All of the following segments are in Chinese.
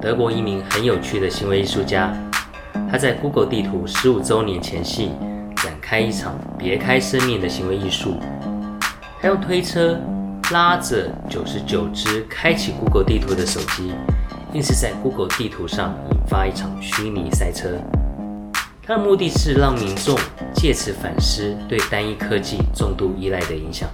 德国一名很有趣的行为艺术家，他在 Google 地图十五周年前夕展开一场别开生面的行为艺术。他用推车拉着九十九只开启 Google 地图的手机，硬是在 Google 地图上引发一场虚拟赛车。他的目的是让民众借此反思对单一科技重度依赖的影响。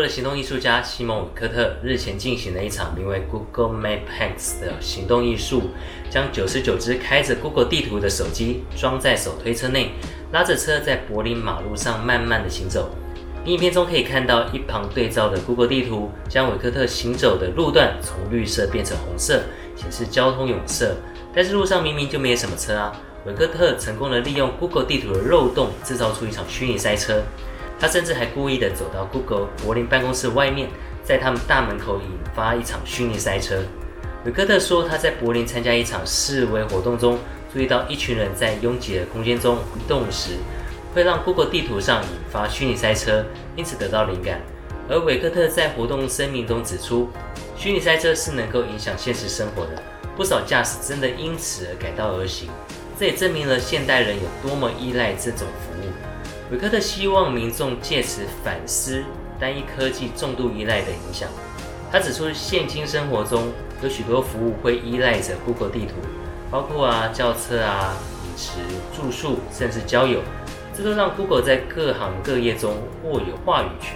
的行动艺术家西蒙·韦科特日前进行了一场名为 Google Map Hacks 的行动艺术，将九十九只开着 Google 地图的手机装在手推车内，拉着车在柏林马路上慢慢的行走。影片中可以看到一旁对照的 Google 地图，将韦科特行走的路段从绿色变成红色，显示交通拥塞。但是路上明明就没有什么车啊！韦科特成功的利用 Google 地图的漏洞，制造出一场虚拟赛车。他甚至还故意的走到 Google 柏林办公室外面，在他们大门口引发一场虚拟赛车。韦克特说，他在柏林参加一场示威活动中，注意到一群人在拥挤的空间中移动时，会让 Google 地图上引发虚拟赛车，因此得到灵感。而韦克特在活动声明中指出，虚拟赛车是能够影响现实生活的，不少驾驶真的因此而改道而行。这也证明了现代人有多么依赖这种服务。韦克特希望民众借此反思单一科技重度依赖的影响。他指出，现今生活中有许多服务会依赖着 Google 地图，包括啊叫车啊、饮食、住宿，甚至交友，这都让 Google 在各行各业中握有话语权。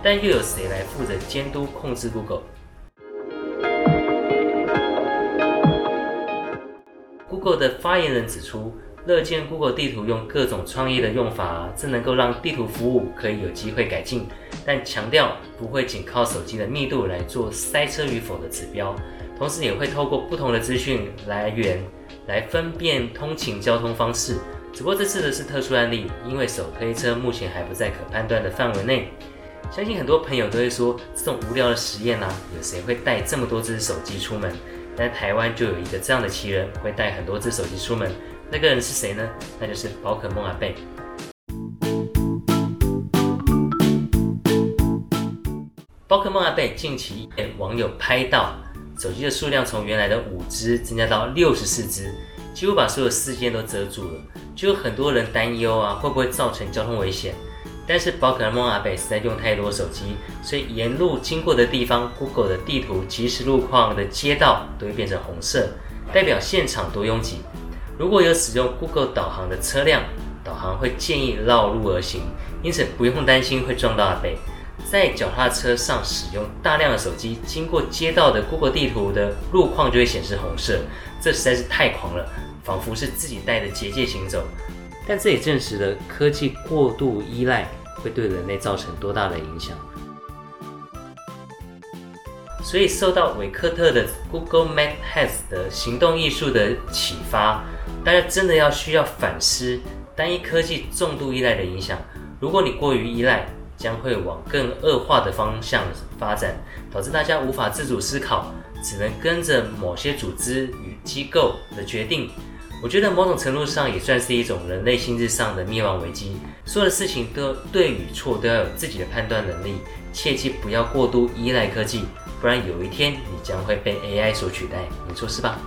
但又有谁来负责监督控制 Google？Google 的发言人指出。乐见 Google 地图用各种创意的用法，这能够让地图服务可以有机会改进，但强调不会仅靠手机的密度来做塞车与否的指标，同时也会透过不同的资讯来源来分辨通勤交通方式。只不过这次的是特殊案例，因为手推车目前还不在可判断的范围内。相信很多朋友都会说，这种无聊的实验啊，有谁会带这么多只手机出门？但台湾就有一个这样的奇人，会带很多只手机出门。那个人是谁呢？那就是宝可梦阿贝。宝可梦阿贝近期被网友拍到手机的数量从原来的五只增加到六十四只，几乎把所有视线都遮住了，就有很多人担忧啊，会不会造成交通危险？但是宝可梦阿贝实在用太多手机，所以沿路经过的地方，Google 的地图即时路况的街道都会变成红色，代表现场多拥挤。如果有使用 Google 导航的车辆，导航会建议绕路而行，因此不用担心会撞到阿贝。在脚踏车上使用大量的手机，经过街道的 Google 地图的路况就会显示红色，这实在是太狂了，仿佛是自己带着结界行走。但这也证实了科技过度依赖会对人类造成多大的影响。所以受到维克特的 Google Map Hacks 的行动艺术的启发。大家真的要需要反思单一科技重度依赖的影响。如果你过于依赖，将会往更恶化的方向发展，导致大家无法自主思考，只能跟着某些组织与机构的决定。我觉得某种程度上也算是一种人类心智上的灭亡危机。所有的事情都对与错都要有自己的判断能力，切记不要过度依赖科技，不然有一天你将会被 AI 所取代。你说是吧？